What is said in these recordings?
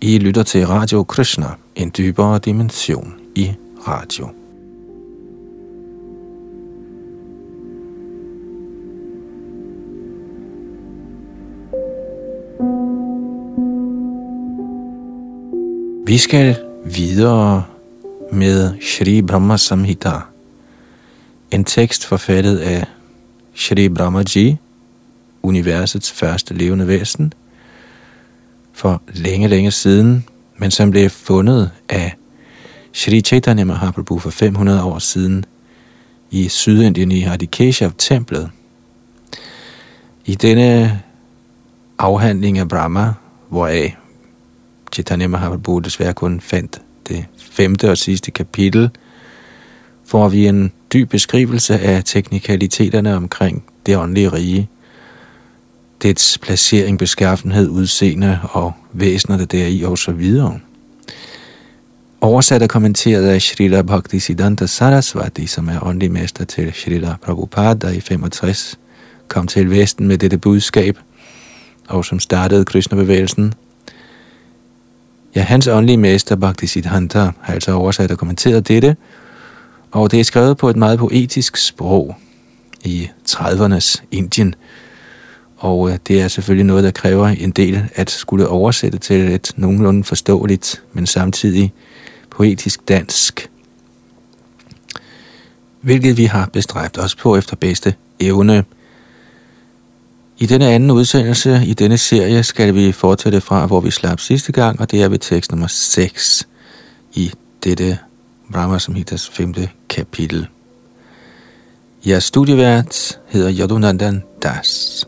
I lytter til Radio Krishna, en dybere dimension i radio. Vi skal videre med Shri Brahma Samhita, en tekst forfattet af Shri Brahmaji, universets første levende væsen, for længe, længe siden, men som blev fundet af Shri Chaitanya Mahaprabhu for 500 år siden i Sydindien i Hadikeshav-templet. I denne afhandling af Brahma, hvoraf Chaitanya Mahaprabhu desværre kun fandt det femte og sidste kapitel, får vi en dyb beskrivelse af teknikaliteterne omkring det åndelige rige, dets placering, beskaffenhed, udseende og væsenerne deri og så videre. Oversat og kommenteret af Srila Bhakti Siddhanta Sarasvati, som er åndelig mester til Srila Prabhupada, der i 65 kom til Vesten med dette budskab, og som startede Krishna-bevægelsen. Ja, hans åndelige mester, Bhakti Siddhanta, har altså oversat og kommenteret dette, og det er skrevet på et meget poetisk sprog i 30'ernes Indien – og øh, det er selvfølgelig noget, der kræver en del at skulle oversætte til et nogenlunde forståeligt, men samtidig poetisk dansk. Hvilket vi har bestræbt os på efter bedste evne. I denne anden udsendelse i denne serie skal vi fortsætte fra, hvor vi slap sidste gang, og det er ved tekst nummer 6 i dette Brahma Samhitas femte kapitel. Jeres studievært hedder Yadunandan Das.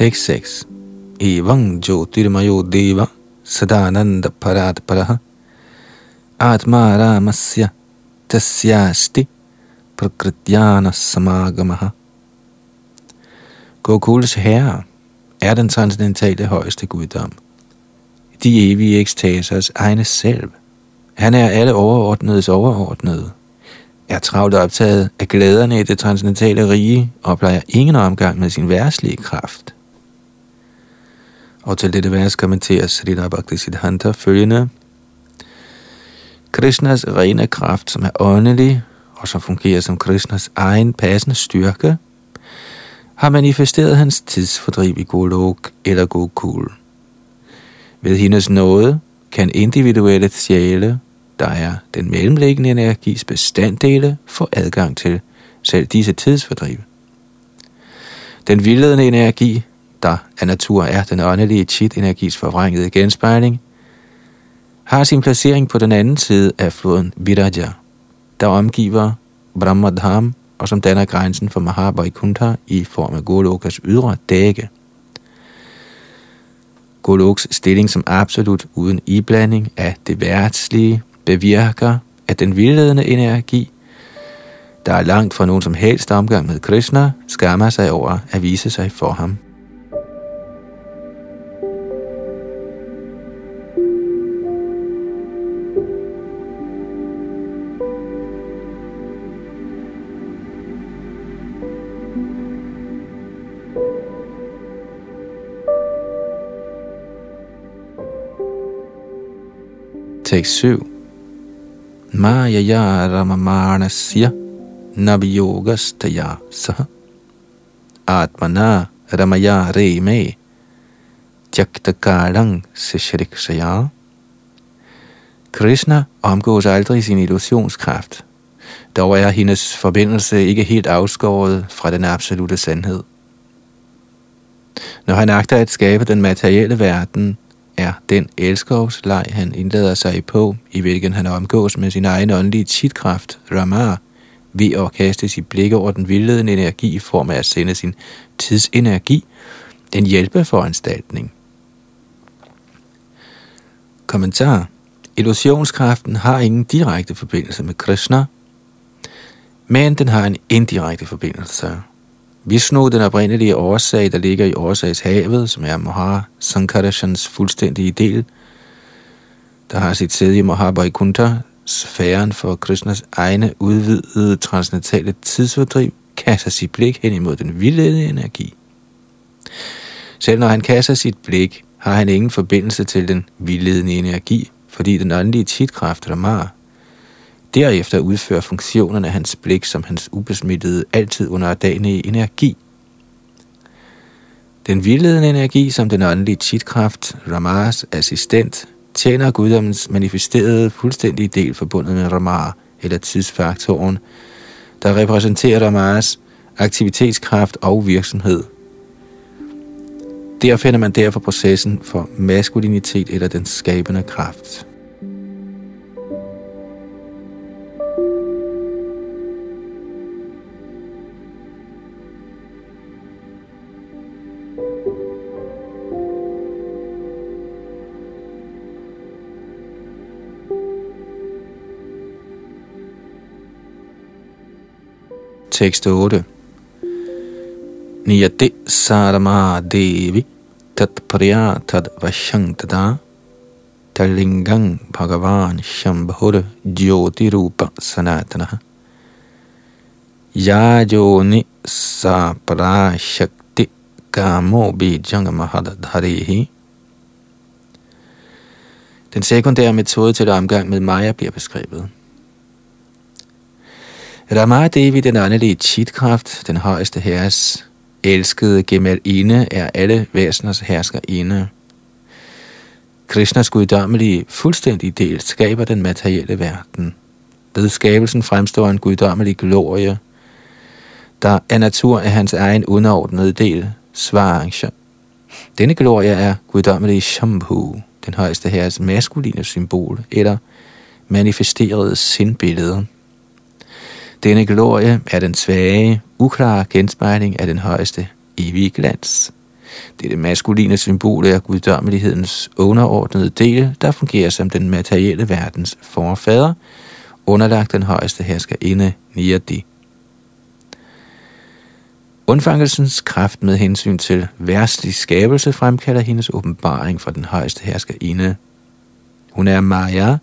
Tekst 6. Evang Jyotirmayo Deva Sadananda Parat Paraha Atma Ramasya Tasyasti Prakrityana Samagamaha Gokuls herre er den transcendentale højeste guddom. De evige ekstasers egne selv. Han er alle overordnedes overordnede er travlt optaget af glæderne i det transcendentale rige og plejer ingen omgang med sin værtslige kraft. Og til dette vers kommenterer Srila Bhaktisiddhanta følgende. Krishnas rene kraft, som er åndelig og som fungerer som Krishnas egen passende styrke, har manifesteret hans tidsfordriv i Golok eller Gokul. Ved hendes nåde kan individuelle sjæle der er den mellemliggende energis bestanddele, få adgang til selv disse tidsfordrive. Den vildledende energi, der af natur er den åndelige chit-energis forvrængede genspejling, har sin placering på den anden side af floden Viraja, der omgiver Brahmadham og som danner grænsen for Mahabaikuntha i form af Golokas ydre dække. Goloks stilling som absolut uden iblanding af det værtslige bevirker, at den vildledende energi, der er langt fra nogen som helst omgang med Krishna, skammer sig over at vise sig for ham. Tekst 7 Maya ya ramamarna Mayaya ramamanasya nabiyogastaya saha atmana ramaya reme tyaktakalang seshrikshaya Krishna omgås aldrig sin illusionskraft. Dog er hendes forbindelse ikke helt afskåret fra den absolute sandhed. Når han agter at skabe den materielle verden, er den elskovsleg, han indlader sig på, i hvilken han omgås med sin egen åndelige chitkraft, Rama, ved at kaste sit blik over den vildledende energi i form af at sende sin tidsenergi, en hjælpeforanstaltning. Kommentar. Illusionskraften har ingen direkte forbindelse med Krishna, men den har en indirekte forbindelse. Vishnu, den oprindelige årsag, der ligger i årsagshavet, som er Maha Sankarashans fuldstændige del, der har sit sæde i Mahabharikunta, sfæren for Krishnas egne udvidede transcendentale tidsfordriv, kaster sit blik hen imod den vildledende energi. Selv når han kaster sit blik, har han ingen forbindelse til den vildledende energi, fordi den åndelige titkraft, Ramar derefter udfører funktionerne af hans blik som hans ubesmittede, altid underdanige energi. Den vildledende energi som den åndelige chitkraft, Ramas assistent, tjener guddommens manifesterede fuldstændige del forbundet med Ramar, eller tidsfaktoren, der repræsenterer Ramas aktivitetskraft og virksomhed. Der finder man derfor processen for maskulinitet eller den skabende kraft. Tekst 8. Niyati sarama devi tat priya tad vashang tada talingang bhagavan shambhur jyoti rupa sanatana yajoni sa shakti kamo bijang mahadharihi Den sekundære metode til omgang med Maya bliver beskrevet. Ramadevi, den åndelige chitkraft, den højeste herres elskede Gemalinde, er alle væseners herskerinde. Krishnas guddommelige fuldstændige del skaber den materielle verden. Ved skabelsen fremstår en guddommelig glorie, der af natur er hans egen underordnede del, Svarangsha. Denne glorie er guddommelig Shambhu, den højeste herres maskuline symbol, eller manifesterede sindbillede. Denne glorie er den svage, uklare genspejling af den højeste evige glans. Det er det maskuline symbol af guddommelighedens underordnede del, der fungerer som den materielle verdens forfader, underlagt den højeste herskerinde Niyadi. Undfangelsens kraft med hensyn til værstlig skabelse fremkalder hendes åbenbaring fra den højeste herskerinde. Hun er Maya,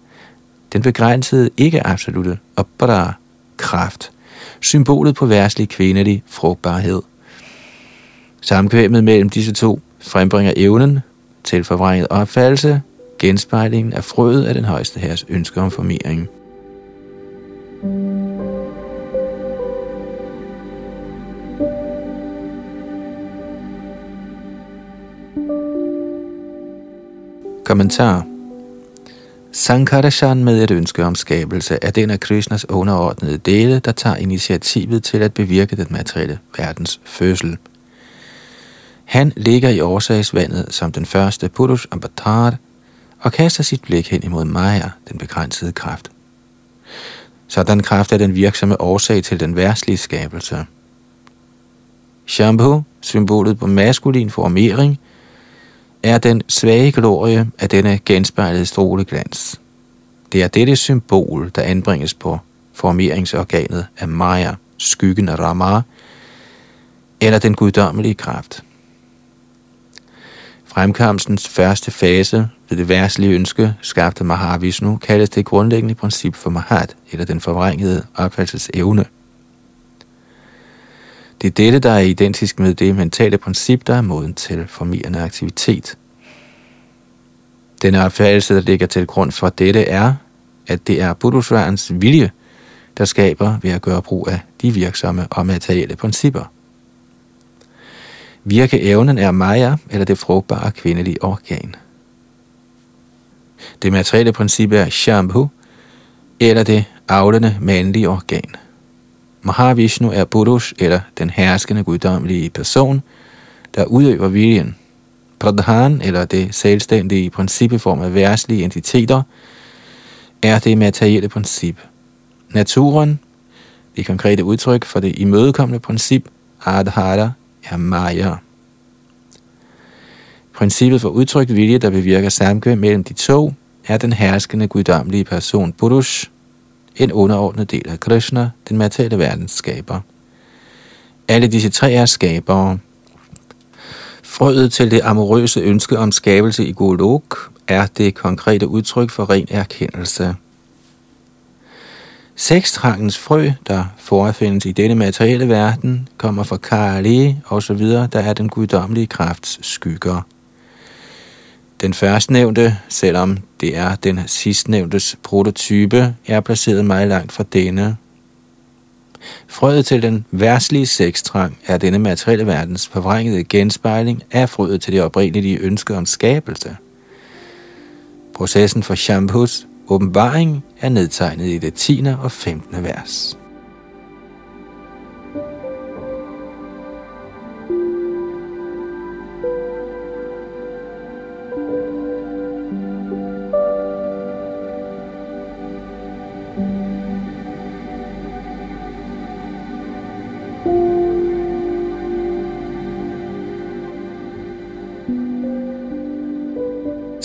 den begrænsede ikke absolute opera kraft, symbolet på værtslig kvindelig frugtbarhed. Samkvæmmet mellem disse to frembringer evnen til forvrænget opfattelse, genspejlingen af frøet af den højeste herres ønske om formering. Kommentar Sankarashan med et ønske om skabelse er den af Krishnas underordnede dele, der tager initiativet til at bevirke den materielle verdens fødsel. Han ligger i årsagsvandet som den første Purush Avatar og kaster sit blik hen imod Maya, den begrænsede kraft. Sådan kraft er den virksomme årsag til den værtslige skabelse. Shambhu, symbolet på maskulin formering, er den svage glorie af denne genspejlede stråleglans. Det er dette symbol, der anbringes på formeringsorganet af Maya, skyggen af Rama, eller den guddommelige kraft. Fremkomstens første fase ved det værtslige ønske, skabte Mahavishnu, kaldes det grundlæggende princip for Mahat, eller den forvrængede opfattelsesevne. Det er dette, der er identisk med det mentale princip, der er moden til formirrende aktivitet. Den opfattelse, der ligger til grund for dette, er, at det er Budusvarens vilje, der skaber ved at gøre brug af de virksomme og materielle principper. Virkeevnen er Maya, eller det frugtbare kvindelige organ. Det materielle princip er Shambhu, eller det avlende mandlige organ. Mahavishnu er Purush, eller den herskende guddommelige person, der udøver viljen. Pradhan, eller det selvstændige princip i form af værtslige entiteter, er det materielle princip. Naturen, det konkrete udtryk for det imødekommende princip, Adhara, er Maya. Princippet for udtrykt vilje, der bevirker samkvem mellem de to, er den herskende guddommelige person Purush, en underordnet del af Krishna, den materielle verdens skaber. Alle disse tre er skabere. Frøet til det amorøse ønske om skabelse i Golok er det konkrete udtryk for ren erkendelse. Sekstrangens frø, der forefindes i denne materielle verden, kommer fra Kali og så videre, der er den guddommelige krafts skygger. Den førstnævnte, selvom det er den sidstnævntes prototype, er placeret meget langt fra denne. Frøet til den værtslige sextrang er denne materielle verdens forvrængede genspejling af frøet til det oprindelige ønske om skabelse. Processen for Shampoos åbenbaring er nedtegnet i det 10. og 15. vers.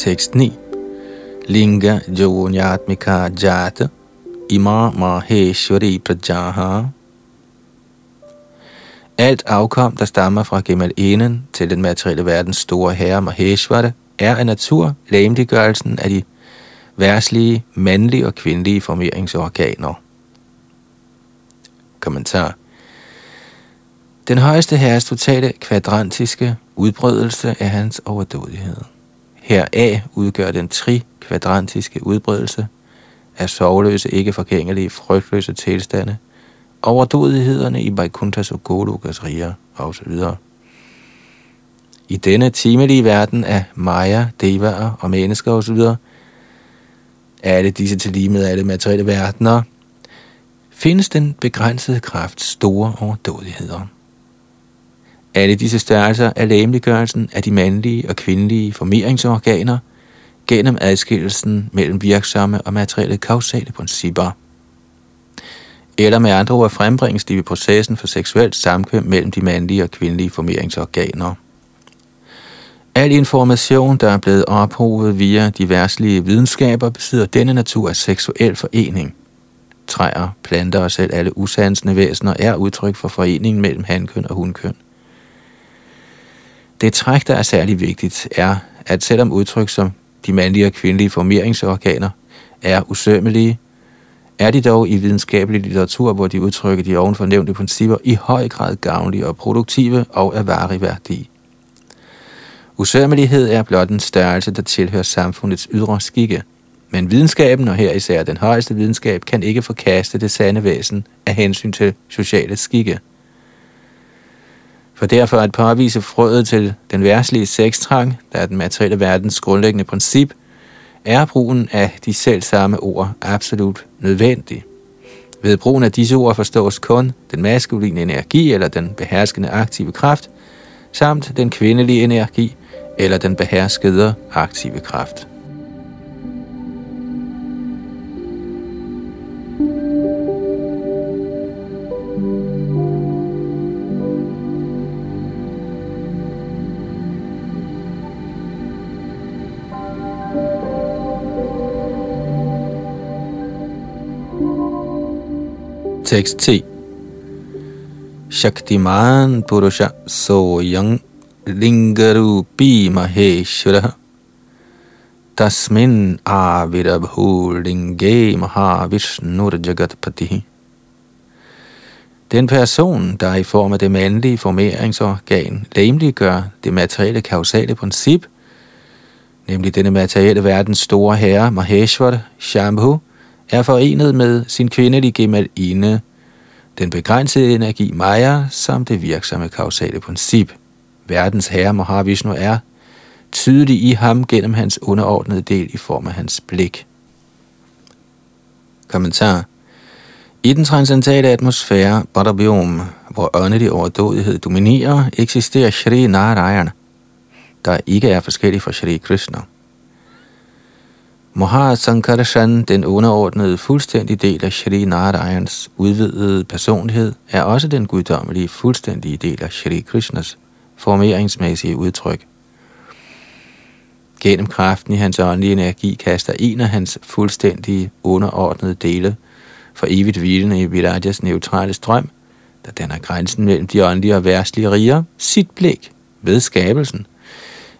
Tekst 9 Linga Jonyatmika Jata Ima Maheshwari Prajaha Alt afkom, der stammer fra Gemalenen til den materielle verdens store herre Maheshwara, er af natur lægemliggørelsen af de værslige, mandlige og kvindelige formeringsorganer. Kommentar Den højeste herres totale kvadrantiske udbrydelse er hans overdådighed. Heraf udgør den tri-kvadrantiske udbredelse af sovløse, ikke forgængelige, frygtløse tilstande, overdådighederne i Vaikunthas og Golokas riger osv. I denne timelige verden af Maya, Devaer og mennesker osv., alle disse til lige med alle materielle verdener, findes den begrænsede kraft store overdådigheder. Alle disse størrelser er læmeliggørelsen af de mandlige og kvindelige formeringsorganer gennem adskillelsen mellem virksomme og materielle kausale principper. Eller med andre ord frembringes de ved processen for seksuelt samkvem mellem de mandlige og kvindelige formeringsorganer. Al information, der er blevet ophovet via diverslige videnskaber, besidder denne natur af seksuel forening. Træer, planter og selv alle usansende væsener er udtryk for foreningen mellem hankøn og hunkøn. Det træk, der er særlig vigtigt, er, at selvom udtryk som de mandlige og kvindelige formeringsorganer er usømmelige, er de dog i videnskabelig litteratur, hvor de udtrykker de ovenfor nævnte principper, i høj grad gavnlige og produktive og af varig værdi. Usømmelighed er blot en størrelse, der tilhører samfundets ydre skikke, men videnskaben, og her især den højeste videnskab, kan ikke forkaste det sande væsen af hensyn til sociale skikke. For derfor at påvise frøet til den værtslige sextrang, der er den materielle verdens grundlæggende princip, er brugen af de selv samme ord absolut nødvendig. Ved brugen af disse ord forstås kun den maskuline energi eller den beherskende aktive kraft, samt den kvindelige energi eller den beherskede aktive kraft. Tekst 10 Shaktiman Purusha Soyang Lingarupi Maheshwara Tasmin Avirabhu Linge Mahavishnur Jagatpati Den person, der i form af det mandlige formeringsorgan gør det materielle kausale princip, nemlig denne materielle verdens store herre Maheshwar Shambhu, er forenet med sin kvindelige gemaline, den begrænsede energi Maya, som det virksomme kausale princip. Verdens herre Mahavishnu er tydelig i ham gennem hans underordnede del i form af hans blik. Kommentar i den transcendentale atmosfære, Badabium, hvor åndelig overdådighed dominerer, eksisterer Shri Narayan, der ikke er forskellig fra Shri Krishna. Mahasankarshan, den underordnede fuldstændige del af Shri Narayans udvidede personlighed, er også den guddommelige fuldstændige del af Shri Krishnas formeringsmæssige udtryk. Gennem kraften i hans åndelige energi kaster en af hans fuldstændige underordnede dele for evigt hvilende i Virajas neutrale strøm, der danner grænsen mellem de åndelige og værtslige riger, sit blik ved skabelsen,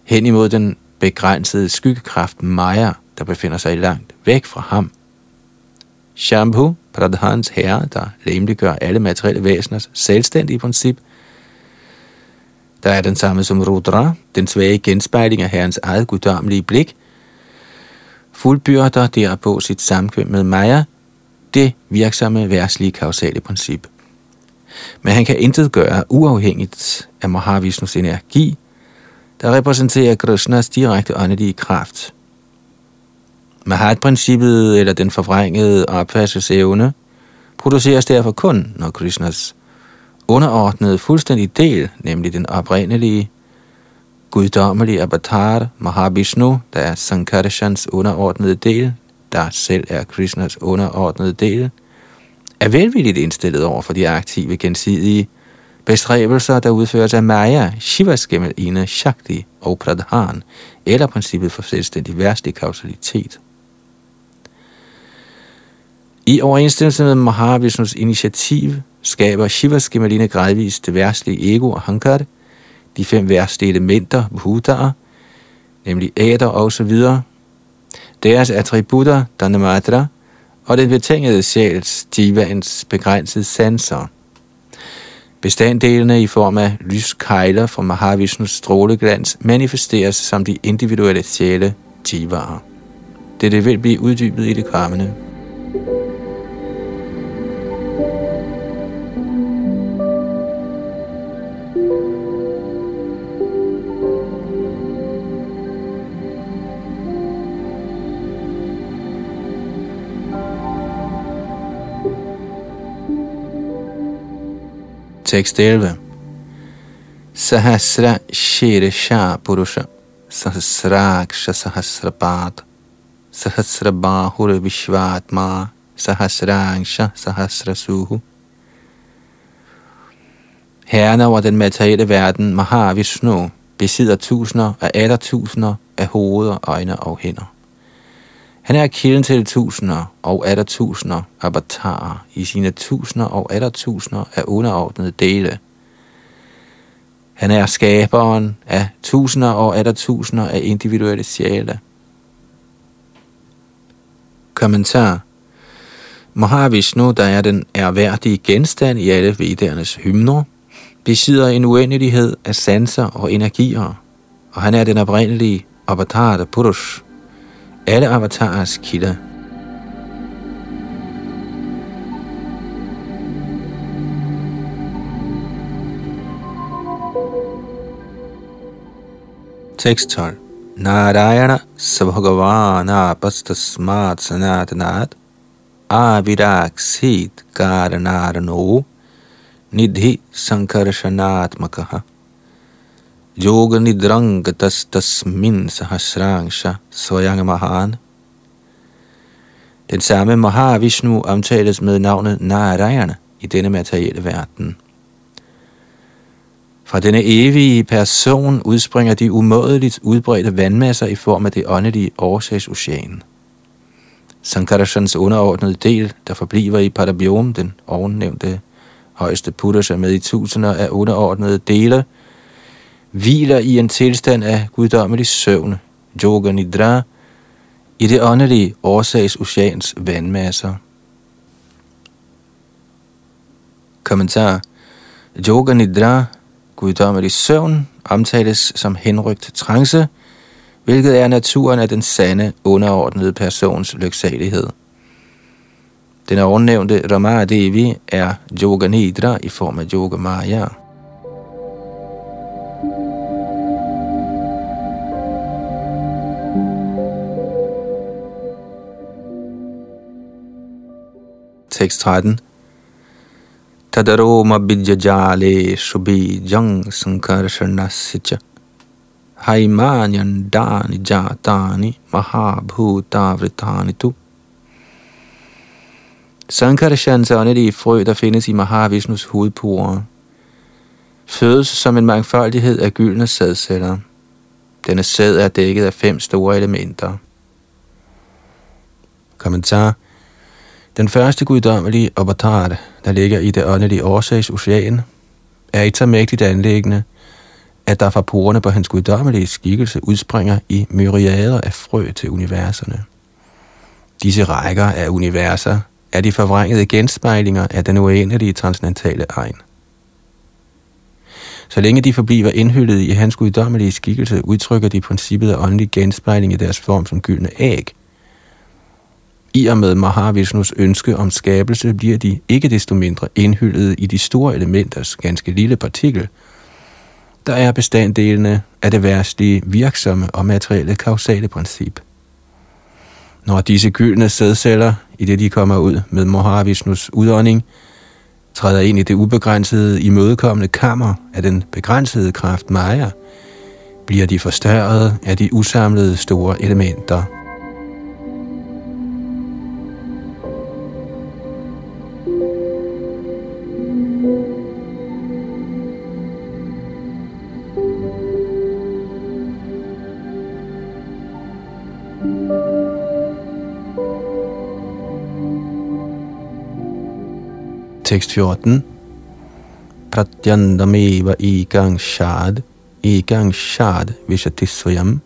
hen imod den begrænsede skyggekraft Maya, der befinder sig langt væk fra ham. Shambhu, Pradhans herre, der lemliggør alle materielle væseners selvstændige princip, der er den samme som Rudra, den svage genspejling af herrens eget guddommelige blik, fuldbyrder derpå sit samkvem med Maya, det virksomme værslige kausale princip. Men han kan intet gøre uafhængigt af Mahavishnus energi, der repræsenterer Krishnas direkte åndelige kraft. Mahat-princippet, eller den forvrængede opfattelsesevne, produceres derfor kun, når Krishnas underordnede fuldstændig del, nemlig den oprindelige, guddommelige avatar Mahavishnu, der er Sankarshans underordnede del, der selv er Krishnas underordnede del, er velvilligt indstillet over for de aktive gensidige bestræbelser, der udføres af Maya, Shivas gemmelinde, Shakti og Pradhan, eller princippet for selvstændig værstlig kausalitet. I overensstemmelse med Mahavishnus initiativ skaber Shivas gemeline gradvist det værstlige ego og hankar, de fem værste elementer, bhutaer, nemlig æder og så videre, deres attributter, Dhanamatra, og den betingede sjæls, jivaens begrænsede sanser. Bestanddelene i form af lyskejler fra Mahavishnus stråleglans manifesteres som de individuelle sjæle, jivaer. Det vil blive uddybet i det kommende. Tekst 11. Sahasra Shirisha Purusha Sahasraksha Sahasrapat Sahasrabahur Vishvatma Sahasraksha Sahasrasuhu Herren over den materielle verden, Mahavishnu, besidder tusinder af aller tusinder af hoveder, øjne og hænder. Han er kilden til tusinder og atter tusinder avatarer i sine tusinder og atter tusinder af underordnede dele. Han er skaberen af tusinder og atter tusinder af individuelle sjæle. Kommentar Mahavishnu, der er den erhverdige genstand i alle vedernes hymner, besidder en uendelighed af sanser og energier, og han er den oprindelige avatar Purush, alle avatarers kilder. Tekst 12. Narayana sabhagavana pastasmat sanatanat aviraksit karanarano nidhi sankarshanatmakaha Yoga tas tasmin sahasrangsha svayang mahan. Den samme Mahavishnu omtales med navnet Narayana i denne materielle verden. Fra denne evige person udspringer de umådeligt udbredte vandmasser i form af det åndelige årsagsocean. Sankarashans underordnede del, der forbliver i Padabiom, den ovennævnte højeste Purusha med i tusinder af underordnede dele, hviler i en tilstand af guddommelig søvn, yoga nidra, i det åndelige årsagsoceans vandmasser. Kommentar Yoga nidra, guddommelig søvn, omtales som henrygt trance, hvilket er naturen af den sande, underordnede persons lyksalighed. Den ovennævnte Ramadevi er Yoga Nidra i form af Yoga Maya. Tekst 13. Tadaroma bidjajale shubi jang sankarshanasya haimanyan dani jatani mahabhutavritani tu. Sankarshans åndelige frø, der findes i Mahavishnus hovedporer, fødes som en mangfoldighed af gyldne sædceller. Denne sæd er dækket af fem store elementer. Kommentar den første guddommelige avatar, der ligger i det åndelige årsagsocean, er et så mægtigt anlæggende, at der fra porerne på hans guddommelige skikkelse udspringer i myriader af frø til universerne. Disse rækker af universer er de forvrængede genspejlinger af den uendelige transcendentale egen. Så længe de forbliver indhyllet i hans guddommelige skikkelse, udtrykker de princippet af åndelig genspejling i deres form som gyldne æg. I og med Mahavishnus ønske om skabelse bliver de ikke desto mindre indhyllet i de store elementers ganske lille partikel, der er bestanddelene af det værstlige, virksomme og materielle kausale princip. Når disse gyldne sædceller, i det de kommer ud med Mahavishnus udånding, træder ind i det ubegrænsede, imødekommende kammer af den begrænsede kraft Maya, bliver de forstørret af de usamlede store elementer – Tekst 14. Pratyandameva ikang shad, ikang shad vishatisvayam,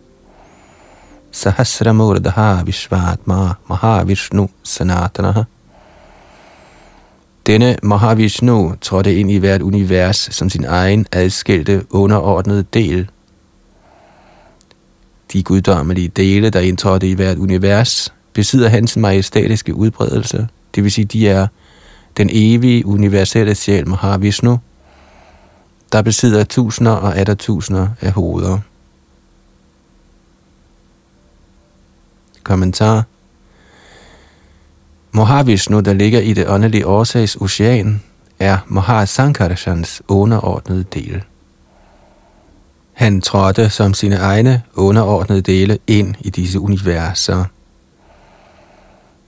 sahasramurdaha vishvatma mahavishnu sanatanaha. Denne Mahavishnu trådte ind i hvert univers som sin egen adskilte underordnede del. De guddommelige dele, der indtrådte i hvert univers, besidder hans majestætiske udbredelse, det vil sige, de er den evige universelle sjæl Mahavishnu, der besidder tusinder og atter tusinder af hoveder. Kommentar Mahavishnu, der ligger i det åndelige årsags ocean, er Mahasankarshans underordnede del. Han trådte som sine egne underordnede dele ind i disse universer –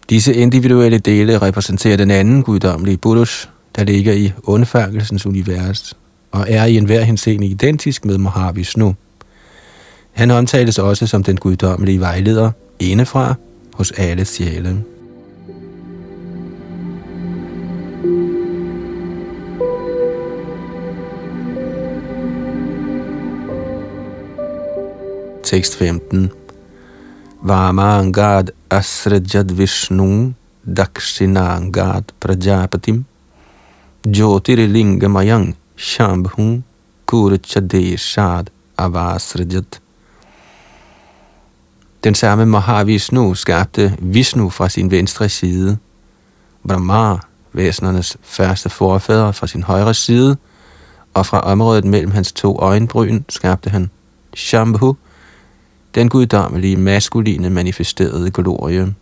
Disse individuelle dele repræsenterer den anden guddommelige Buddhas, der ligger i undfangelsens univers og er i enhver henseende identisk med Mahavishnu. Han omtales også som den guddommelige vejleder indefra hos alle sjæle. Tekst 15 Vamangad asrajad Vishnu Dakshinangad Prajapatim Jyotirlingamayang Shambhu Kurchadeshad Avasrajat Den samme Mahavishnu skabte Vishnu fra sin venstre side, Brahma, væsenernes første forfader, fra sin højre side, og fra området mellem hans to øjenbryn skabte han Shambhu, den guddommelige maskuline manifesterede glorie.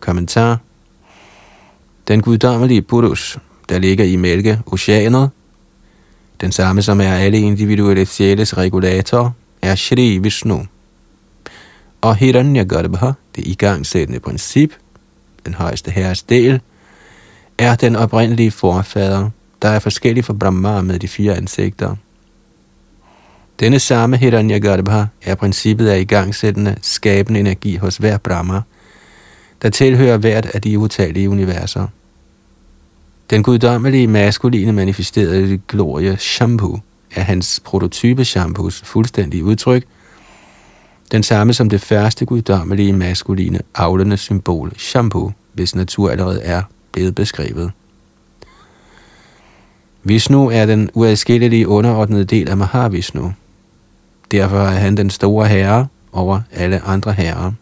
Kommentar Den guddommelige Purus, der ligger i mælke oceanet, den samme som er alle individuelle sjæles regulator, er Shri Vishnu. Og Hiranyagarbha, det igangsættende princip, den højeste herres del, er den oprindelige forfader, der er forskellig fra Brahma med de fire ansigter – denne samme Hiranyagarbha er princippet af igangsættende, skabende energi hos hver Brahma, der tilhører hvert af de utallige universer. Den guddommelige maskuline manifesterede glorie Shambhu er hans prototype Shambhus fuldstændige udtryk, den samme som det første guddommelige maskuline avlende symbol Shambhu, hvis natur allerede er blevet beskrevet. Vishnu er den uadskillelige underordnede del af Mahavishnu, Derfor er han den store herre over alle andre herrer.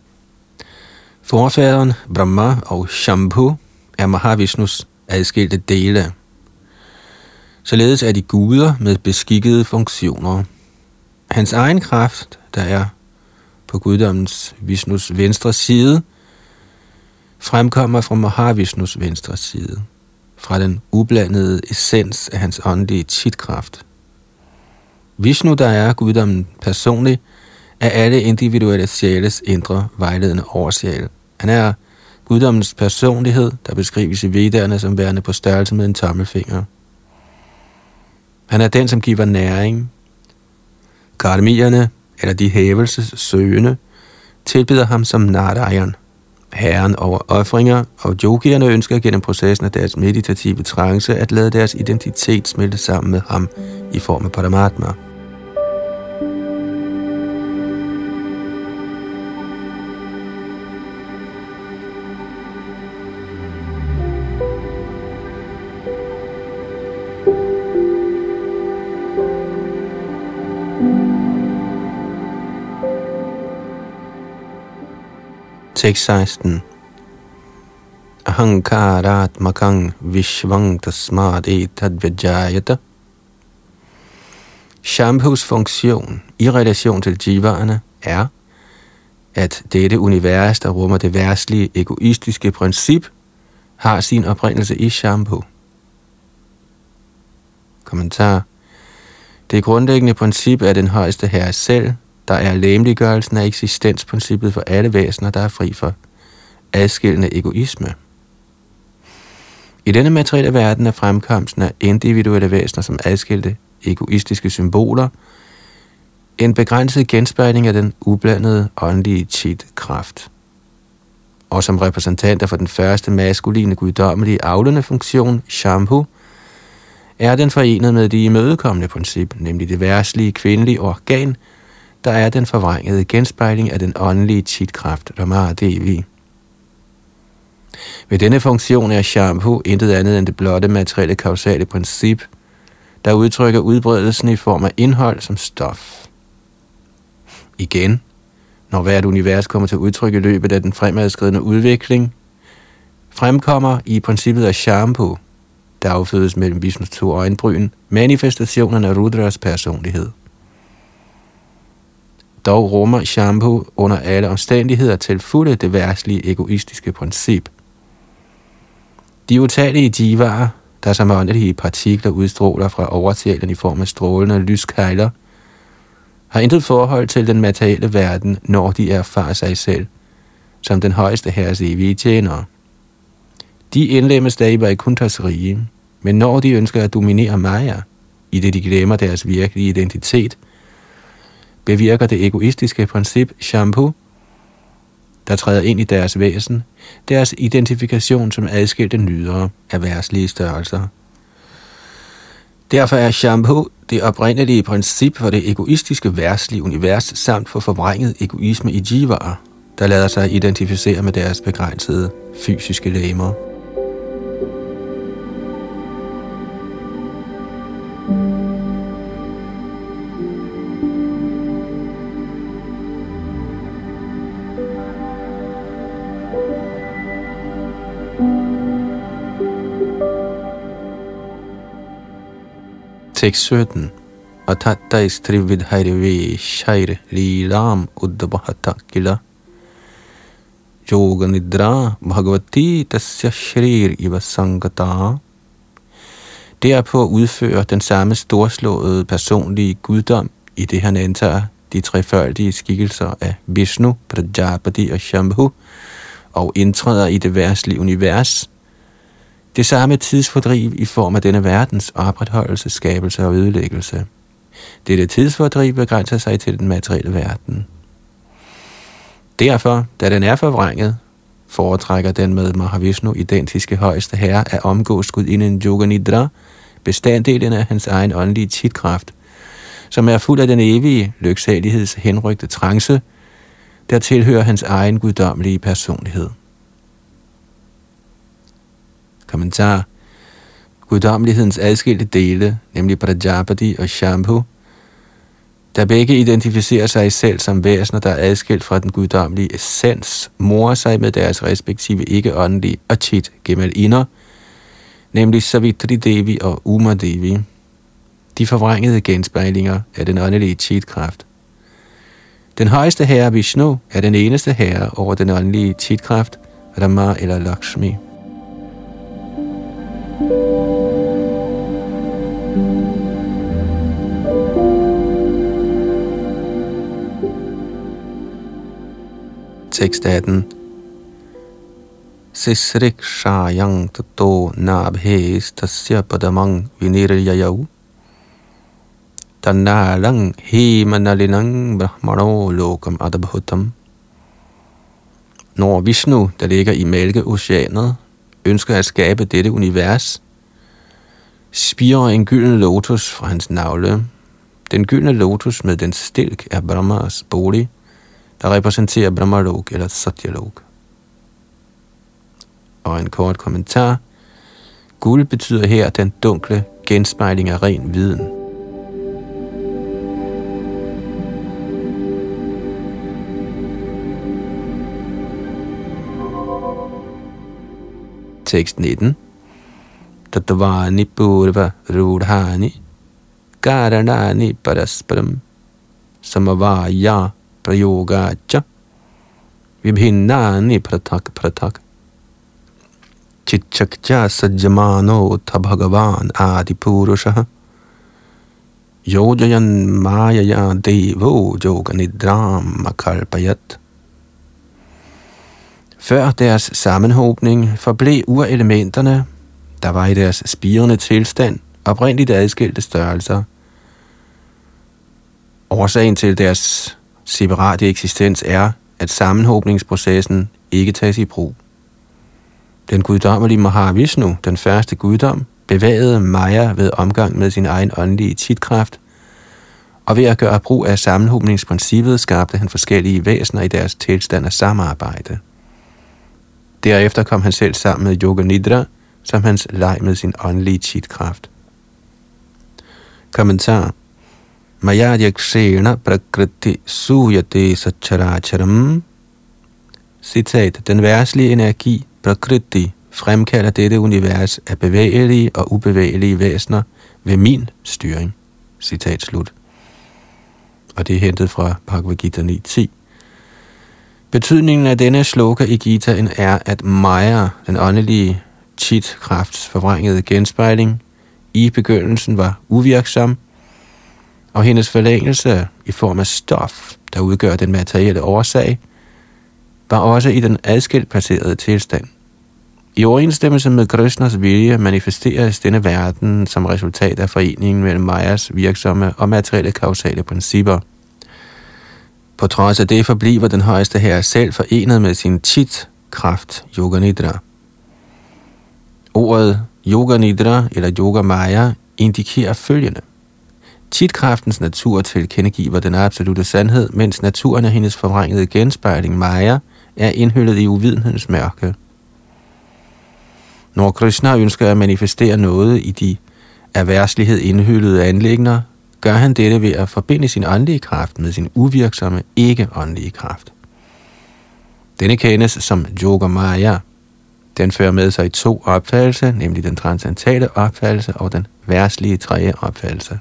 Forfaderen Brahma og Shambhu er Mahavishnus adskilte dele. Således er de guder med beskikkede funktioner. Hans egen kraft, der er på guddommens Vishnus venstre side, fremkommer fra Mahavishnus venstre side, fra den ublandede essens af hans åndelige chitkraft. Vishnu, der er guddommen personlig, er alle individuelle sjæles indre vejledende oversjæl. Han er guddommens personlighed, der beskrives i vedderne som værende på størrelse med en tommelfinger. Han er den, som giver næring. Karmierne, eller de hævelsessøgende, tilbyder ham som Narayan, herren over offringer, og yogierne ønsker gennem processen af deres meditative trance at lade deres identitet smelte sammen med ham i form af Paramatma. Tekst 16. Ahankarat makang vishvang tasmad etadvajayata. Shambhus funktion i relation til jivaerne er, at dette univers, der rummer det værtslige egoistiske princip, har sin oprindelse i Shambhu. Kommentar. Det grundlæggende princip er den højeste herre selv, der er læmeliggørelsen af eksistensprincippet for alle væsener, der er fri for adskillende egoisme. I denne materielle verden er fremkomsten af individuelle væsener som adskilte egoistiske symboler en begrænset genspejling af den ublandede åndelige chit-kraft. Og som repræsentanter for den første maskuline guddommelige aflende funktion, shampoo, er den forenet med det imødekommende princip, nemlig det værslige kvindelige organ, der er den forvrængede genspejling af den åndelige chitkraft Ramar Devi. Ved denne funktion er shampoo intet andet end det blotte materielle kausale princip, der udtrykker udbredelsen i form af indhold som stof. Igen, når hvert univers kommer til udtryk i løbet af den fremadskridende udvikling, fremkommer i princippet af shampoo, der affødes mellem Vishnus to øjenbryn, manifestationen af Rudras personlighed. Dog rummer shampoo under alle omstændigheder til fulde det værtslige egoistiske princip. De utallige divaer, der som åndelige partikler udstråler fra oversjælen i form af strålende lyskejler, har intet forhold til den materielle verden, når de erfarer sig selv, som den højeste herres evige tjenere. De indlemmes da i Vaikunthas rige, men når de ønsker at dominere Maya, i det de glemmer deres virkelige identitet, bevirker det egoistiske princip shampoo, der træder ind i deres væsen, deres identifikation som adskilte nydere af værslige størrelser. Derfor er shampoo det oprindelige princip for det egoistiske værslige univers samt for forvrænget egoisme i jivaer, der lader sig identificere med deres begrænsede fysiske lemmer. Tekst 17. Atatta istrividhairve shair lilam uddabhata kila yoga nidra bhagavati tasya shrir iva sangata. Derpå udfører den samme storslåede personlige guddom, i det han antager de trefærdige skikkelser af Vishnu, Prajapati og Shambhu, og indtræder i det værtslige univers, det samme tidsfordriv i form af denne verdens opretholdelse, skabelse og ødelæggelse. Dette tidsfordriv begrænser sig til den materielle verden. Derfor, da den er forvrænget, foretrækker den med Mahavishnu identiske højeste herre at omgås inden Yoga Nidra, bestanddelen af hans egen åndelige titkraft, som er fuld af den evige lyksaligheds henrygte trance, der tilhører hans egen guddommelige personlighed. Kommentar. Guddommelighedens adskilte dele, nemlig Prajapati og Shambhu, der begge identificerer sig selv som væsener, der er adskilt fra den guddommelige essens, morer sig med deres respektive ikke-åndelige Achit gemelinder, nemlig Savitri Devi og Uma Devi. De forvrængede genspejlinger af den åndelige chitkraft. Den højeste herre Vishnu er den eneste herre over den åndelige chitkraft, Rama eller Lakshmi. Tekst 18 Sisrik shayang tato nabhes tasya padamang viniryayav Tanalang himanalinang brahmano lokam adabhutam. Når Vishnu, der ligger i Mælkeoceanet, ønsker at skabe dette univers, spirer en gylden lotus fra hans navle. Den gyldne lotus med den stilk er Brahmas bolig, der repræsenterer Brahmalok eller Satyalok. Og en kort kommentar. Guld betyder her den dunkle genspejling af ren viden. Tekst 19. Tatvani purva rudhani karanani parasparam samavaya prayogacha vibhinnani pratak pratak chichakcha sajjamano tha bhagavan adipurushah yojayan mayaya devo yoga makalpayat før deres sammenhobning forblev urelementerne, der var i deres spirende tilstand, oprindeligt adskilte størrelser. Årsagen til deres separate eksistens er, at sammenhobningsprocessen ikke tages i brug. Den guddommelige Mahavishnu, den første guddom, bevægede Maya ved omgang med sin egen åndelige titkraft, og ved at gøre brug af sammenhobningsprincippet skabte han forskellige væsener i deres tilstand af samarbejde. Derefter kom han selv sammen med Yoga Nidra, som hans leg med sin åndelige chitkraft. Kommentar Mayadhyakshena prakriti suyate sacharacharam Citat, den værtslige energi, prakriti, fremkalder dette univers af bevægelige og ubevægelige væsener ved min styring. Citat slut. Og det er hentet fra Bhagavad Gita 9.10. Betydningen af denne sloka i Gitaen er, at Maya, den åndelige chit krafts forvrængede genspejling, i begyndelsen var uvirksom, og hendes forlængelse i form af stof, der udgør den materielle årsag, var også i den adskilt placerede tilstand. I overensstemmelse med Krishnas vilje manifesteres denne verden som resultat af foreningen mellem Mayas virksomme og materielle kausale principper – på trods af det forbliver den højeste herre selv forenet med sin tit-kraft, Yoga Nidra. Ordet Yoga Nidra eller Yoga Maya indikerer følgende. Titkraftens natur tilkendegiver den absolute sandhed, mens naturen af hendes forvrængede genspejling Maya er indhyllet i uvidenhedens mørke. Når Krishna ønsker at manifestere noget i de af værslighed indhyllede anlægner, gør han dette ved at forbinde sin åndelige kraft med sin uvirksomme, ikke-åndelige kraft. Denne kendes som Yoga Maya. Den fører med sig i to opfattelser, nemlig den transcendentale opfattelse og den værtslige tredje opfattelse.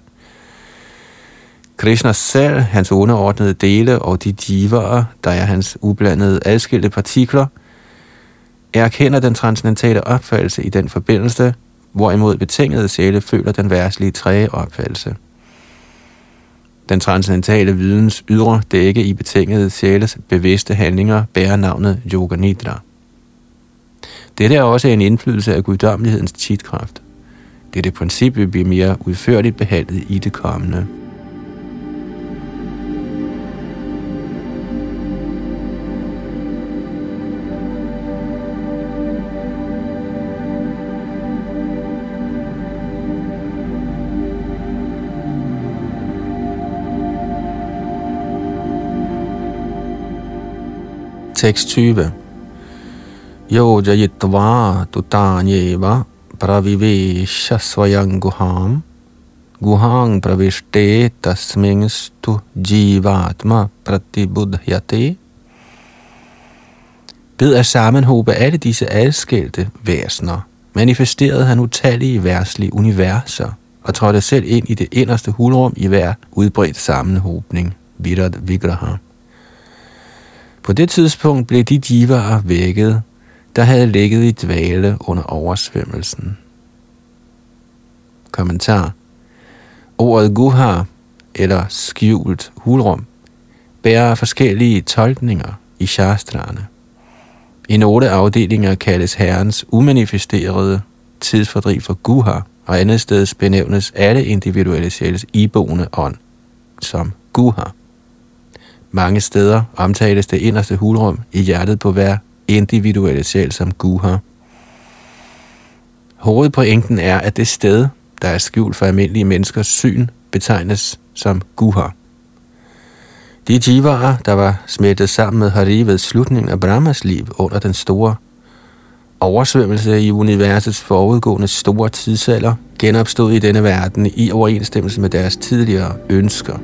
Krishna selv, hans underordnede dele og de divaer, der er hans ublandede adskilte partikler, erkender den transcendentale opfattelse i den forbindelse, hvorimod betingede sjæle føler den værtslige tredje opfattelse – den transcendentale videns ydre dække i betingede sjæles bevidste handlinger bærer navnet Yoga Nidra. Dette er også en indflydelse af guddommelighedens titkraft. Dette princip vil blive mere udførligt behandlet i det kommende. Tekst 20. Yo jayitva tutanyeva pravivesha svayang guham guhang pravishte tasmingstu jivatma pratibudhyate. Ved at sammenhobe alle disse adskilte væsener, manifesterede han utallige værtslige universer og trådte selv ind i det inderste hulrum i hver udbredt sammenhobning, Virat Vigraha. På det tidspunkt blev de divaer vækket, der havde ligget i dvale under oversvømmelsen. Kommentar. Ordet guha, eller skjult hulrum, bærer forskellige tolkninger i shastrene. I nogle afdelinger kaldes herrens umanifesterede tidsfordriv for guha, og andet sted benævnes alle individuelle sjæles iboende ånd som guha. Mange steder omtales det inderste hulrum i hjertet på hver individuelle sjæl som guha. Hovedpointen er, at det sted, der er skjult for almindelige menneskers syn, betegnes som guha. De jivarer, der var smittet sammen med Hari ved slutningen af Brahmas liv under den store oversvømmelse i universets forudgående store tidsalder, genopstod i denne verden i overensstemmelse med deres tidligere ønsker.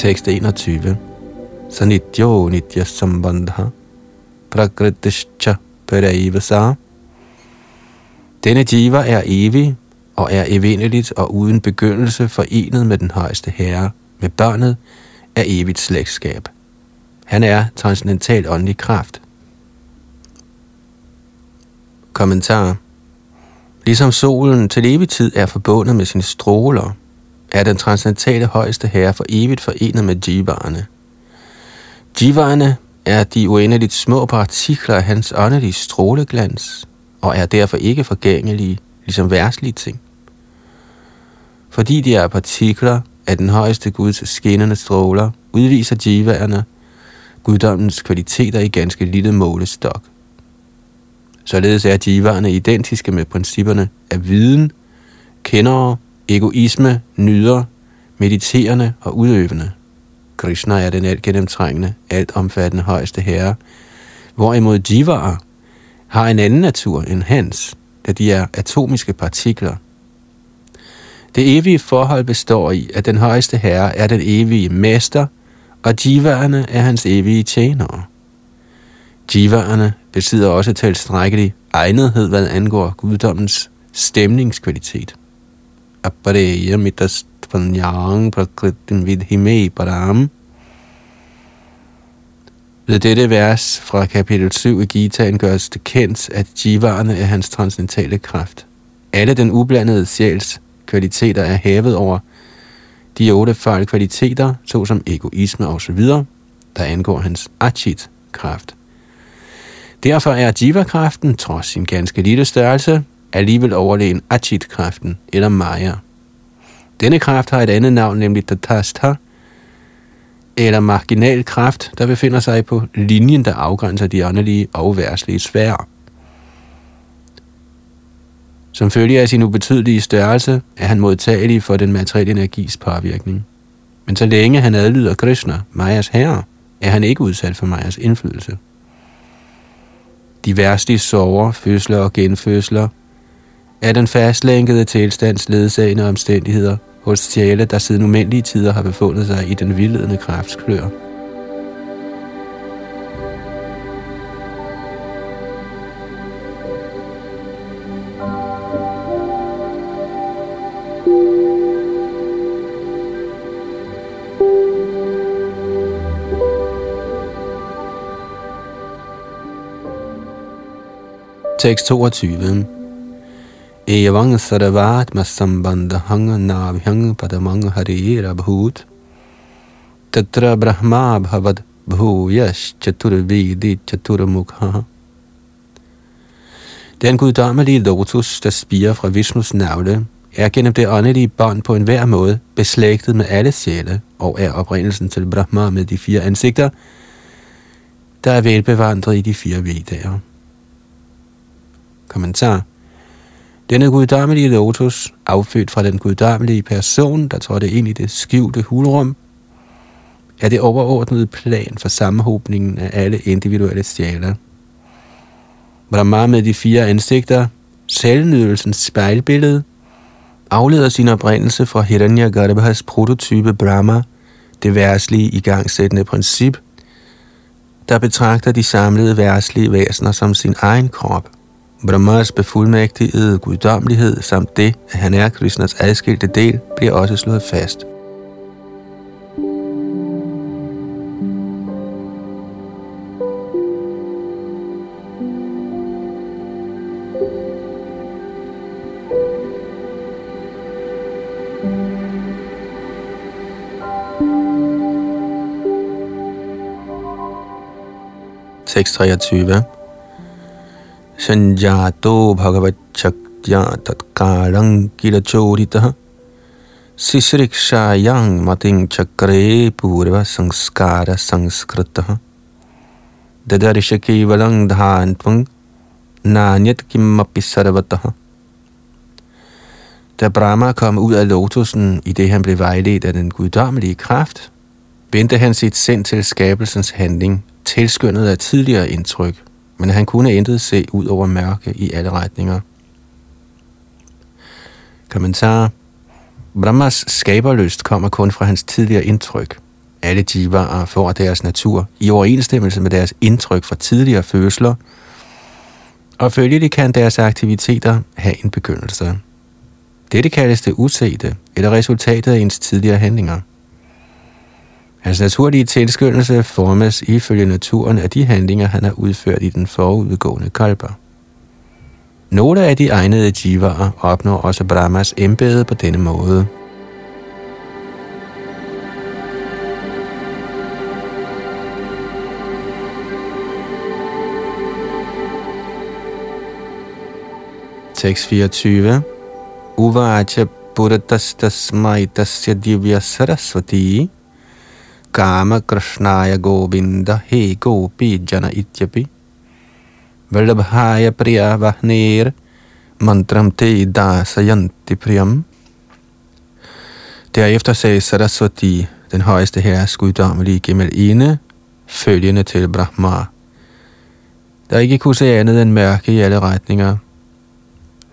Tekst 21. Sanityo nitya sambandha prakritischa parayivasa. Denne jiva er evig og er evindeligt og uden begyndelse forenet med den højeste herre, med børnet af evigt slægtskab. Han er transcendental åndelig kraft. Kommentar Ligesom solen til evig tid er forbundet med sine stråler, er den transcendentale højeste herre for evigt forenet med jivaerne. Jivaerne er de uendeligt små partikler af hans åndelige stråleglans, og er derfor ikke forgængelige, ligesom værtslige ting. Fordi de er partikler af den højeste Guds skinnende stråler, udviser jivaerne guddommens kvaliteter i ganske lille målestok. Således er jivaerne identiske med principperne af viden, kendere, egoisme, nyder, mediterende og udøvende. Krishna er den alt gennemtrængende, alt omfattende højeste herre, hvorimod jivaer har en anden natur end hans, da de er atomiske partikler. Det evige forhold består i, at den højeste herre er den evige mester, og jivaerne er hans evige tjenere. Jivaerne besidder også tilstrækkelig egnethed, hvad angår guddommens stemningskvalitet. Apareya mitastpanyang prakritin vidhime param. Ved dette vers fra kapitel 7 i Gitaen gøres det kendt, at jivaerne er hans transcendentale kraft. Alle den ublandede sjæls kvaliteter er hævet over de otte fejl kvaliteter, såsom egoisme osv., der angår hans achit-kraft. Derfor er jiva-kraften, trods sin ganske lille størrelse, alligevel overlegen Achit-kræften eller maya. Denne kraft har et andet navn, nemlig tatastha, eller marginal kraft, der befinder sig på linjen, der afgrænser de åndelige og værtslige sfærer. Som følge af sin ubetydelige størrelse er han modtagelig for den materielle energis påvirkning. Men så længe han adlyder Krishna, Majas herre, er han ikke udsat for Majas indflydelse. De værste sover, fødsler og genfødsler er den fastlænkede tilstands ledsagende omstændigheder hos sjæle, der siden umindelige tider har befundet sig i den vildledende kraftsklør. Tekst 22. Evang saravat masambandhang nabhyang padamang harira bhut. Tatra brahma bhavad bhuyash chaturvidi. Den guddommelige lotus, der spiger fra Vishnus navle, er gennem det åndelige bånd på enhver måde beslægtet med alle sjæle og er oprindelsen til Brahma med de fire ansigter, der er velbevandret i de fire vedager. Kommentar. Denne guddommelige lotus, affødt fra den guddommelige person, der trådte ind i det skjulte hulrum, er det overordnede plan for sammenhobningen af alle individuelle sjæle. Brahma med de fire ansigter, selvnydelsens spejlbillede, afleder sin oprindelse fra Hiranyagarbhas prototype Brahma, det værslige igangsættende princip, der betragter de samlede værslige væsener som sin egen krop – Brahmas befuldmægtigede guddommelighed samt det, at han er Krishnas adskilte del, bliver også slået fast. Tekst 23 संजातो भगवच्छक्त्या तत्कालं किल चोरितः शिश्रिक्षायां मतिं चक्रे पूर्वसंस्कारसंस्कृतः ददर्श केवलं धान्त्वं नान्यत kimmapi sarvatah. Da Brahma kom ud af lotusen, i det han blev vejledt af den guddommelige kraft, vendte han sit sind til skabelsens handling, tilskyndet af tidligere indtryk – men han kunne intet se ud over mørke i alle retninger. Kommentar Brahmas skaberlyst kommer kun fra hans tidligere indtryk. Alle jivaer får deres natur i overensstemmelse med deres indtryk fra tidligere fødsler, og følgelig kan deres aktiviteter have en begyndelse. Dette kaldes det usete, eller resultatet af ens tidligere handlinger. Hans naturlige tilskyndelse formes ifølge naturen af de handlinger, han har udført i den forudgående kalpa. Nogle af de egnede jivaer opnår også Brahmas embede på denne måde. Tekst 24 Uvacha Buddhastasmai Tasya Divya Saraswati Kama Krishnaya Govinda He Gopi Jana Ityapi Vallabhaya Priya vahneer Mantram Te Dasayanti Priyam Derefter sagde Saraswati, den højeste herres guddommelige gemalinde, følgende til Brahma, der ikke kunne se andet end mørke i alle retninger.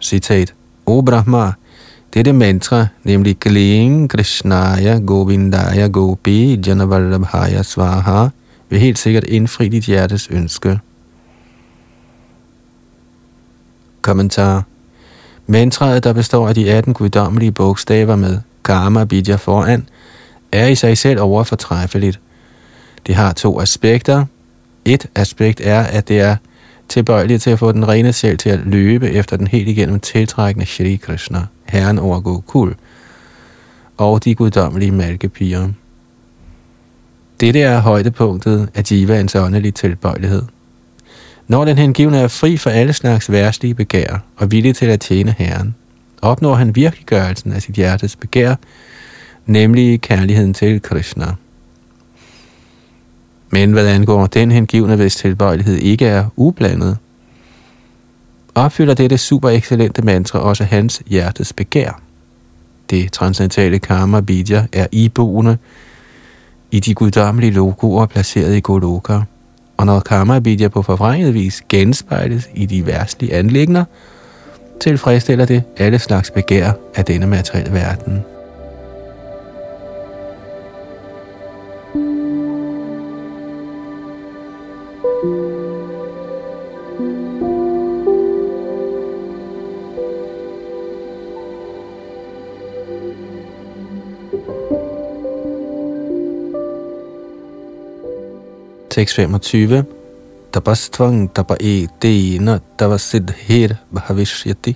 Citat. O Brahma, dette mantra, nemlig Kling Krishnaya Govindaya Gopi Janavallabhaya Svaha, vil helt sikkert indfri dit hjertes ønske. Kommentar Mantraet, der består af de 18 guddommelige bogstaver med Karma bidja foran, er i sig selv overfortræffeligt. Det har to aspekter. Et aspekt er, at det er tilbøjeligt til at få den rene sjæl til at løbe efter den helt igennem tiltrækkende Shri Krishna, herren over Gokul, og de guddommelige malkepiger. Dette er højdepunktet af Jivaens åndelige tilbøjelighed. Når den hengivne er fri for alle slags værtslige begær og villig til at tjene Herren, opnår han virkeliggørelsen af sit hjertes begær, nemlig kærligheden til Krishna. Men hvad angår den hengivne, hvis tilbøjelighed ikke er ublandet, opfylder dette super excellente mantra også hans hjertes begær. Det transcendentale karma vidya er iboende i de guddommelige logoer placeret i Goloka. Og når karma vidya på forvrænget vis genspejles i de værstlige anlægner, tilfredsstiller det alle slags begær af denne materielle verden. Tekst 25. Tapastvang tapa e tavasidhir bhavishyati.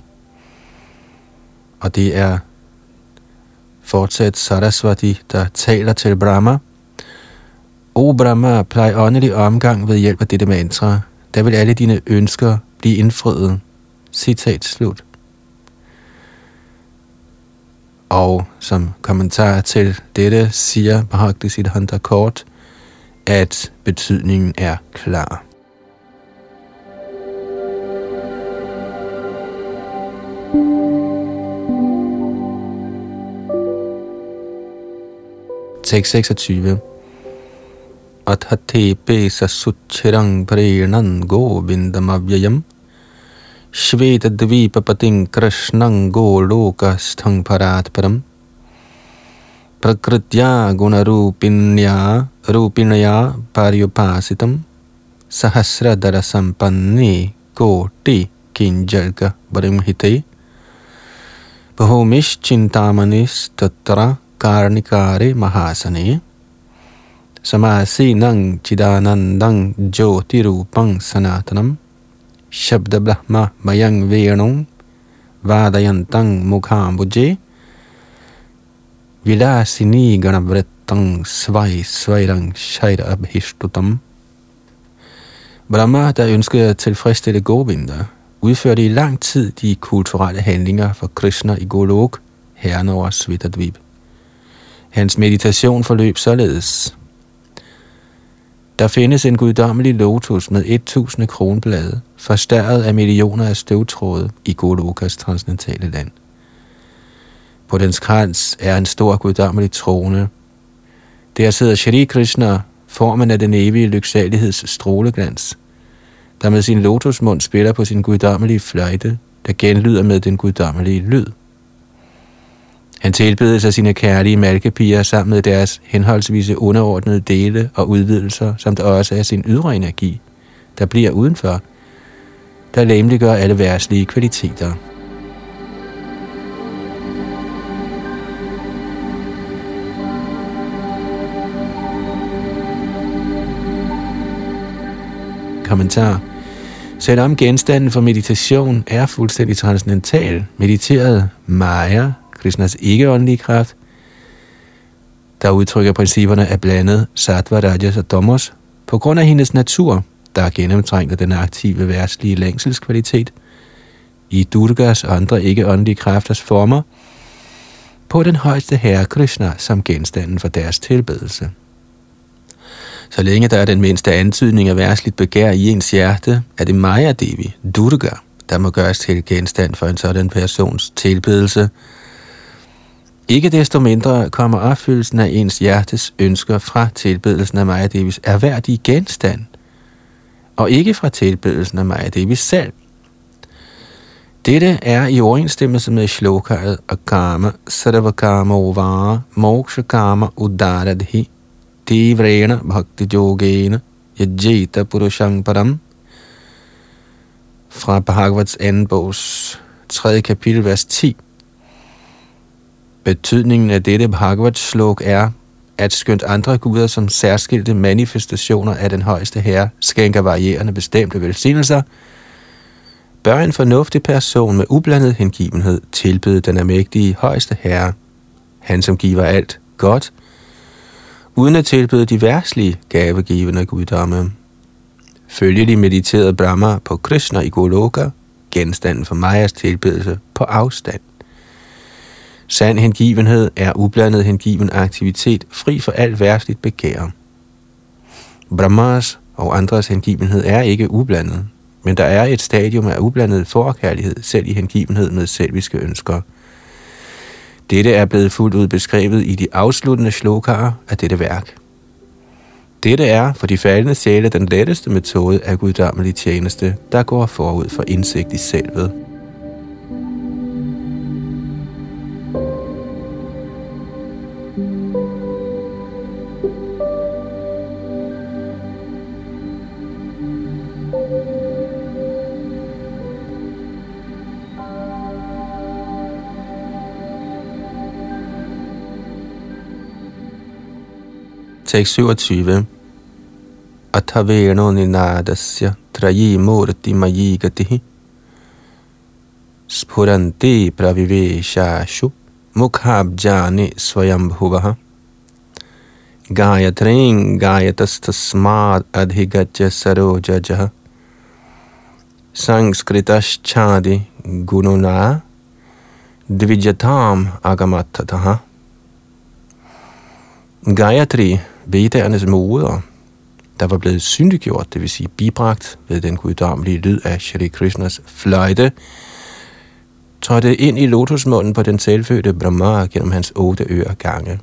Og det er fortsat Saraswati, der taler til Brahma. O Brahma, plej åndelig omgang ved hjælp af dette mantra. Der vil alle dine ønsker blive indfriet. Citat slut. Og som kommentar til dette siger Bhakti Siddhanta kort, at betydningen er klar. Tekst 26 Athate pesa suchirang prenan govindamavyayam Shveta dvipapating krishnang ప్రకృత్యా గుణరూపిణ్యా రూపిణయా పర్యుపాసితం సహస్రధర సంపన్ని కోటి కింజర్గ బ్రహ్మితై భూమిశ్చింతామణిస్తత్ర కార్ణికారి మహాసనే సమాసీనం చిదానందం జ్యోతిరూపం సనాతనం శబ్దబ్రహ్మ మయం వేణుం వాదయంతం ముఖాంబుజే Vilasini ganavrittang svai svairang shaira abhishtutam. Brahma, der ønskede at tilfredsstille Govinda, udførte i lang tid de kulturelle handlinger for Krishna i Golok, herren over Svitadvip. Hans meditation forløb således. Der findes en guddommelig lotus med 1000 kronblade, forstærret af millioner af støvtråde i Golokas transcendentale land. På dens krans er en stor guddommelig trone. Der sidder Shri Krishna, formen af den evige lyksaligheds stråleglans, der med sin lotusmund spiller på sin guddommelige fløjte, der genlyder med den guddommelige lyd. Han tilbedes af sine kærlige malkepiger sammen med deres henholdsvise underordnede dele og udvidelser, samt også af sin ydre energi, der bliver udenfor, der gør alle værtslige kvaliteter. Kommentar. Selvom genstanden for meditation er fuldstændig transcendental, mediteret Maya, Krishnas ikke-åndelige kraft, der udtrykker principperne af blandet sattva, rajas og domos, på grund af hendes natur, der er gennemtrængt af den aktive værtslige længselskvalitet, i Durgas og andre ikke-åndelige kræfters former, på den højeste herre Krishna som genstanden for deres tilbedelse. Så længe der er den mindste antydning af værtsligt begær i ens hjerte, er det Maya Devi, Durga, der må gøres til genstand for en sådan persons tilbedelse. Ikke desto mindre kommer opfyldelsen af ens hjertes ønsker fra tilbedelsen af Maya Devis erhverdige genstand, og ikke fra tilbedelsen af Maya Devis selv. Dette er i overensstemmelse med shlokaet Akama Sarvakama Ovara Moksha Kama Udaradhi Tivrena Bhakti Yogena Yajita Purushang Param fra Bhagavats anden bogs 3. kapitel, vers 10. Betydningen af dette Bhagavats slok er, at skønt andre guder som særskilte manifestationer af den højeste herre skænker varierende bestemte velsignelser, bør en fornuftig person med ublandet hengivenhed tilbede den almægtige højeste herre, han som giver alt godt, uden at tilbyde de værtslige gavegivende guddomme. Følgelig mediterede Brahma på Krishna i Goloka, genstanden for Majas tilbedelse på afstand. Sand hengivenhed er ublandet hengiven aktivitet, fri for alt værtsligt begær. Brahmas og andres hengivenhed er ikke ublandet, men der er et stadium af ublandet forkærlighed, selv i hengivenhed med selviske ønsker – dette er blevet fuldt ud beskrevet i de afsluttende slokarer af dette værk. Dette er for de faldende sjæle den letteste metode af guddommelig tjeneste, der går forud for indsigt i selvet. Tekst 27. Athaveno ninadasya trayi murti mayi gatihi स्फुरन्ति प्रविवेशाशु मुखाब्जानि स्वयंभुवः गायत्रीं गायतस्तस्मादधिगच्य सरोजजः संस्कृतश्चादिगुणुना द्विजताम् अगमत्थतः Gayatri Vedernes moder, der var blevet synliggjort, det vil sige bibragt ved den guddommelige lyd af Shri Krishnas fløjte, trådte ind i lotusmunden på den selvfødte Brahma gennem hans otte øer gange.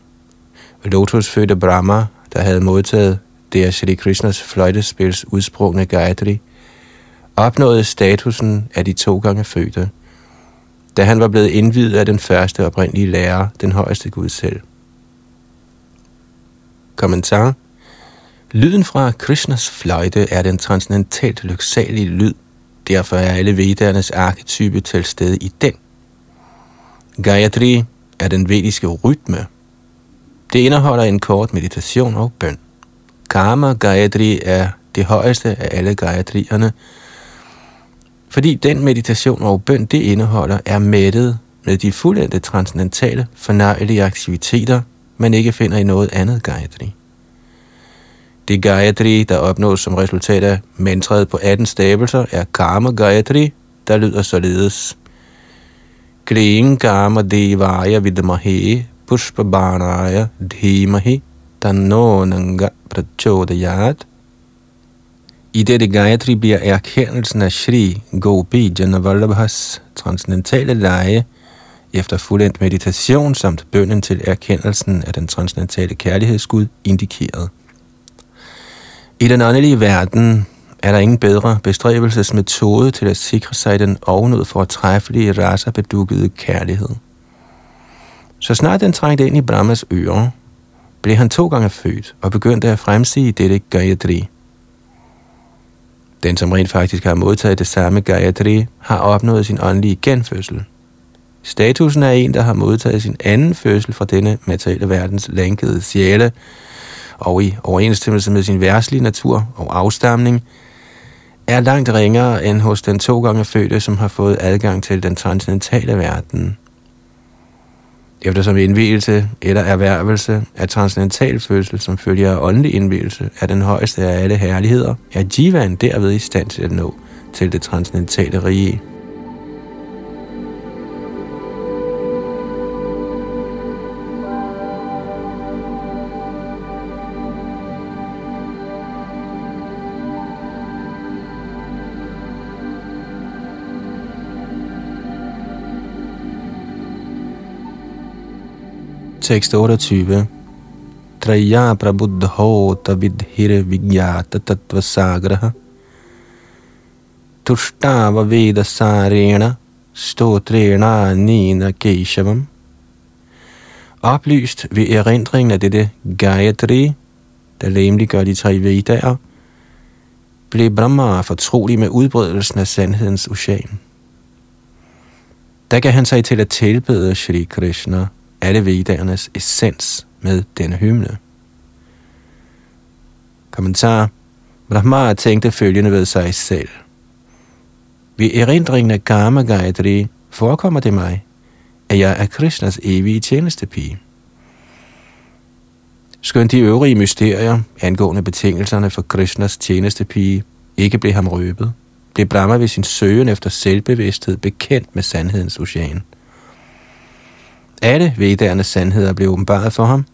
Lotusfødte Brahma, der havde modtaget det af Shri Krishnas fløjtespils udsprungne Gayatri, opnåede statusen af de to gange fødte, da han var blevet indvidet af den første oprindelige lærer, den højeste Gud selv. Kommentar Lyden fra Krishnas fløjte er den transcendentalt lyksalige lyd. Derfor er alle vedernes arketype til stede i den. Gayatri er den vediske rytme. Det indeholder en kort meditation og bøn. Karma Gayatri er det højeste af alle Gayatrierne, fordi den meditation og bøn, det indeholder, er mættet med de fuldendte transcendentale, fornøjelige aktiviteter, man ikke finder i noget andet Gayatri. Det Gayatri, der opnås som resultat af mantraet på 18 stavelser, er Karma Gayatri, der lyder således. Kling Karma Devaya Vidmahe Pushpabanaya Dhimahi Tanno Nanga Prachodayat. I dette Gayatri bliver erkendelsen af Shri Gopi Janavallabhas transcendentale leje – efter fuldendt meditation samt bønden til erkendelsen af den transcendentale kærlighedsgud indikeret. I den åndelige verden er der ingen bedre bestræbelsesmetode til at sikre sig den ovenud for at træffelige raser bedukkede kærlighed. Så snart den trængte ind i Brahmas ører, blev han to gange født og begyndte at fremsige dette Gayatri. Den, som rent faktisk har modtaget det samme Gayatri, har opnået sin åndelige genfødsel. Statusen er en, der har modtaget sin anden fødsel fra denne materielle verdens lænkede sjæle, og i overensstemmelse med sin værtslige natur og afstamning, er langt ringere end hos den to gange fødte, som har fået adgang til den transcendentale verden. Eftersom indvielse eller erhvervelse af transcendental fødsel, som følger af åndelig indvielse, er den højeste af alle herligheder, er jivan derved i stand til at nå til det transcendentale rige. Tekst 28. Traya prabuddho tavidhir vigyata tattvasagraha. Tushtava veda sarena stotrena nina keshavam. Oplyst ved erindringen af dette Gayatri, der lemelig gør de tre vedaer, blev Brahma fortrolig med udbredelsen af sandhedens ocean. Der gav han sig til at tilbede Shri Krishna – alle vedernes essens med denne hymne. Kommentar. Brahma tænkte følgende ved sig selv. Ved erindringen af Karma Gayatri forekommer det mig, at jeg er Krishnas evige tjenestepige. Skønt de øvrige mysterier angående betingelserne for Krishnas tjenestepige ikke blev ham røbet, blev Brahma ved sin søgen efter selvbevidsthed bekendt med sandhedens ocean – alle vedernes sandheder blev åbenbaret for ham,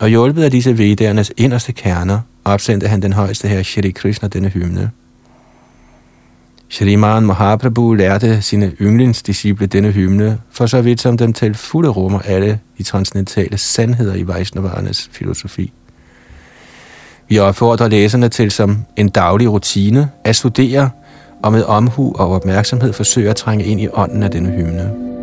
og hjulpet af disse vedernes inderste kerner, opsendte han den højeste her Shri Krishna denne hymne. Man Mahaprabhu lærte sine yndlingsdisciple denne hymne, for så vidt som den til fulde rummer alle de transcendentale sandheder i Vaishnavarnes filosofi. Vi opfordrer læserne til som en daglig rutine at studere og med omhu og opmærksomhed forsøge at trænge ind i ånden af denne hymne.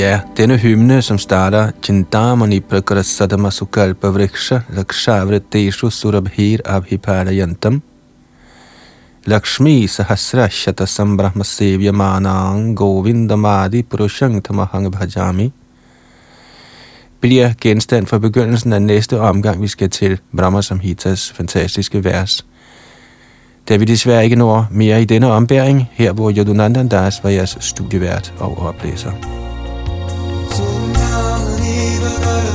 Ja, denne hymne, som starter Chindamani Prakrasadama Sukalpa Vriksha Lakshavriteshu Surabhir Abhipadayantam Lakshmi Sahasra Shata Sambrahma Sevya Manang Govindamadi Purushang Tamahang Bhajami bliver genstand for begyndelsen af næste omgang, vi skal til Brahma Samhitas fantastiske vers. Da vi desværre ikke når mere i denne ombæring, her hvor Yadunandan Das var jeres studievært og oplæser.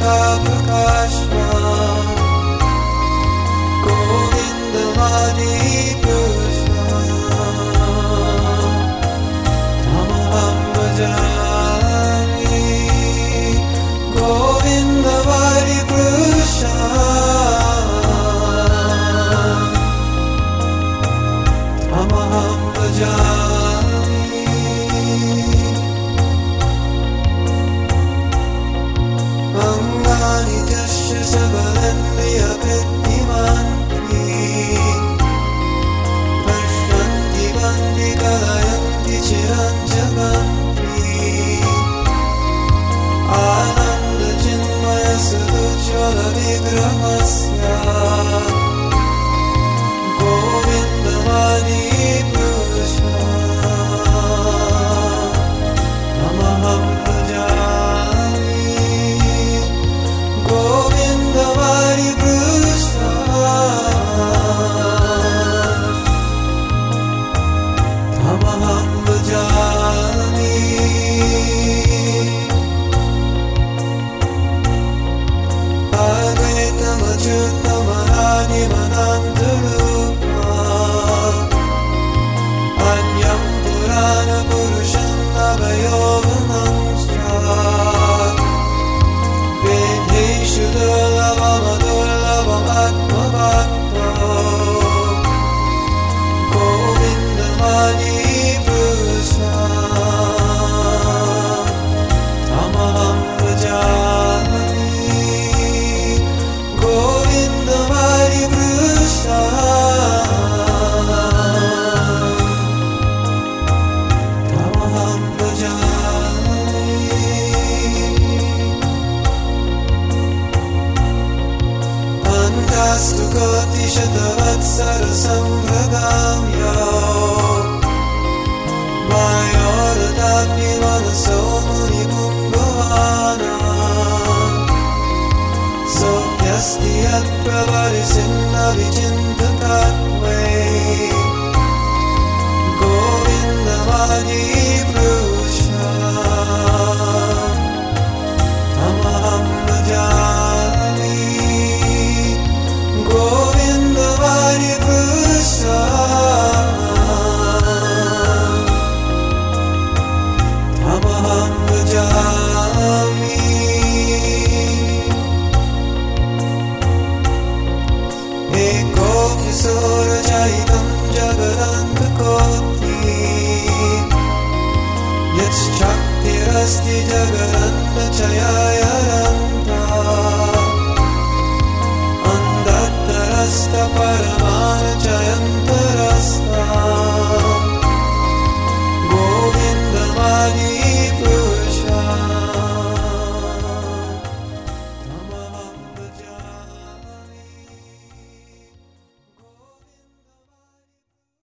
above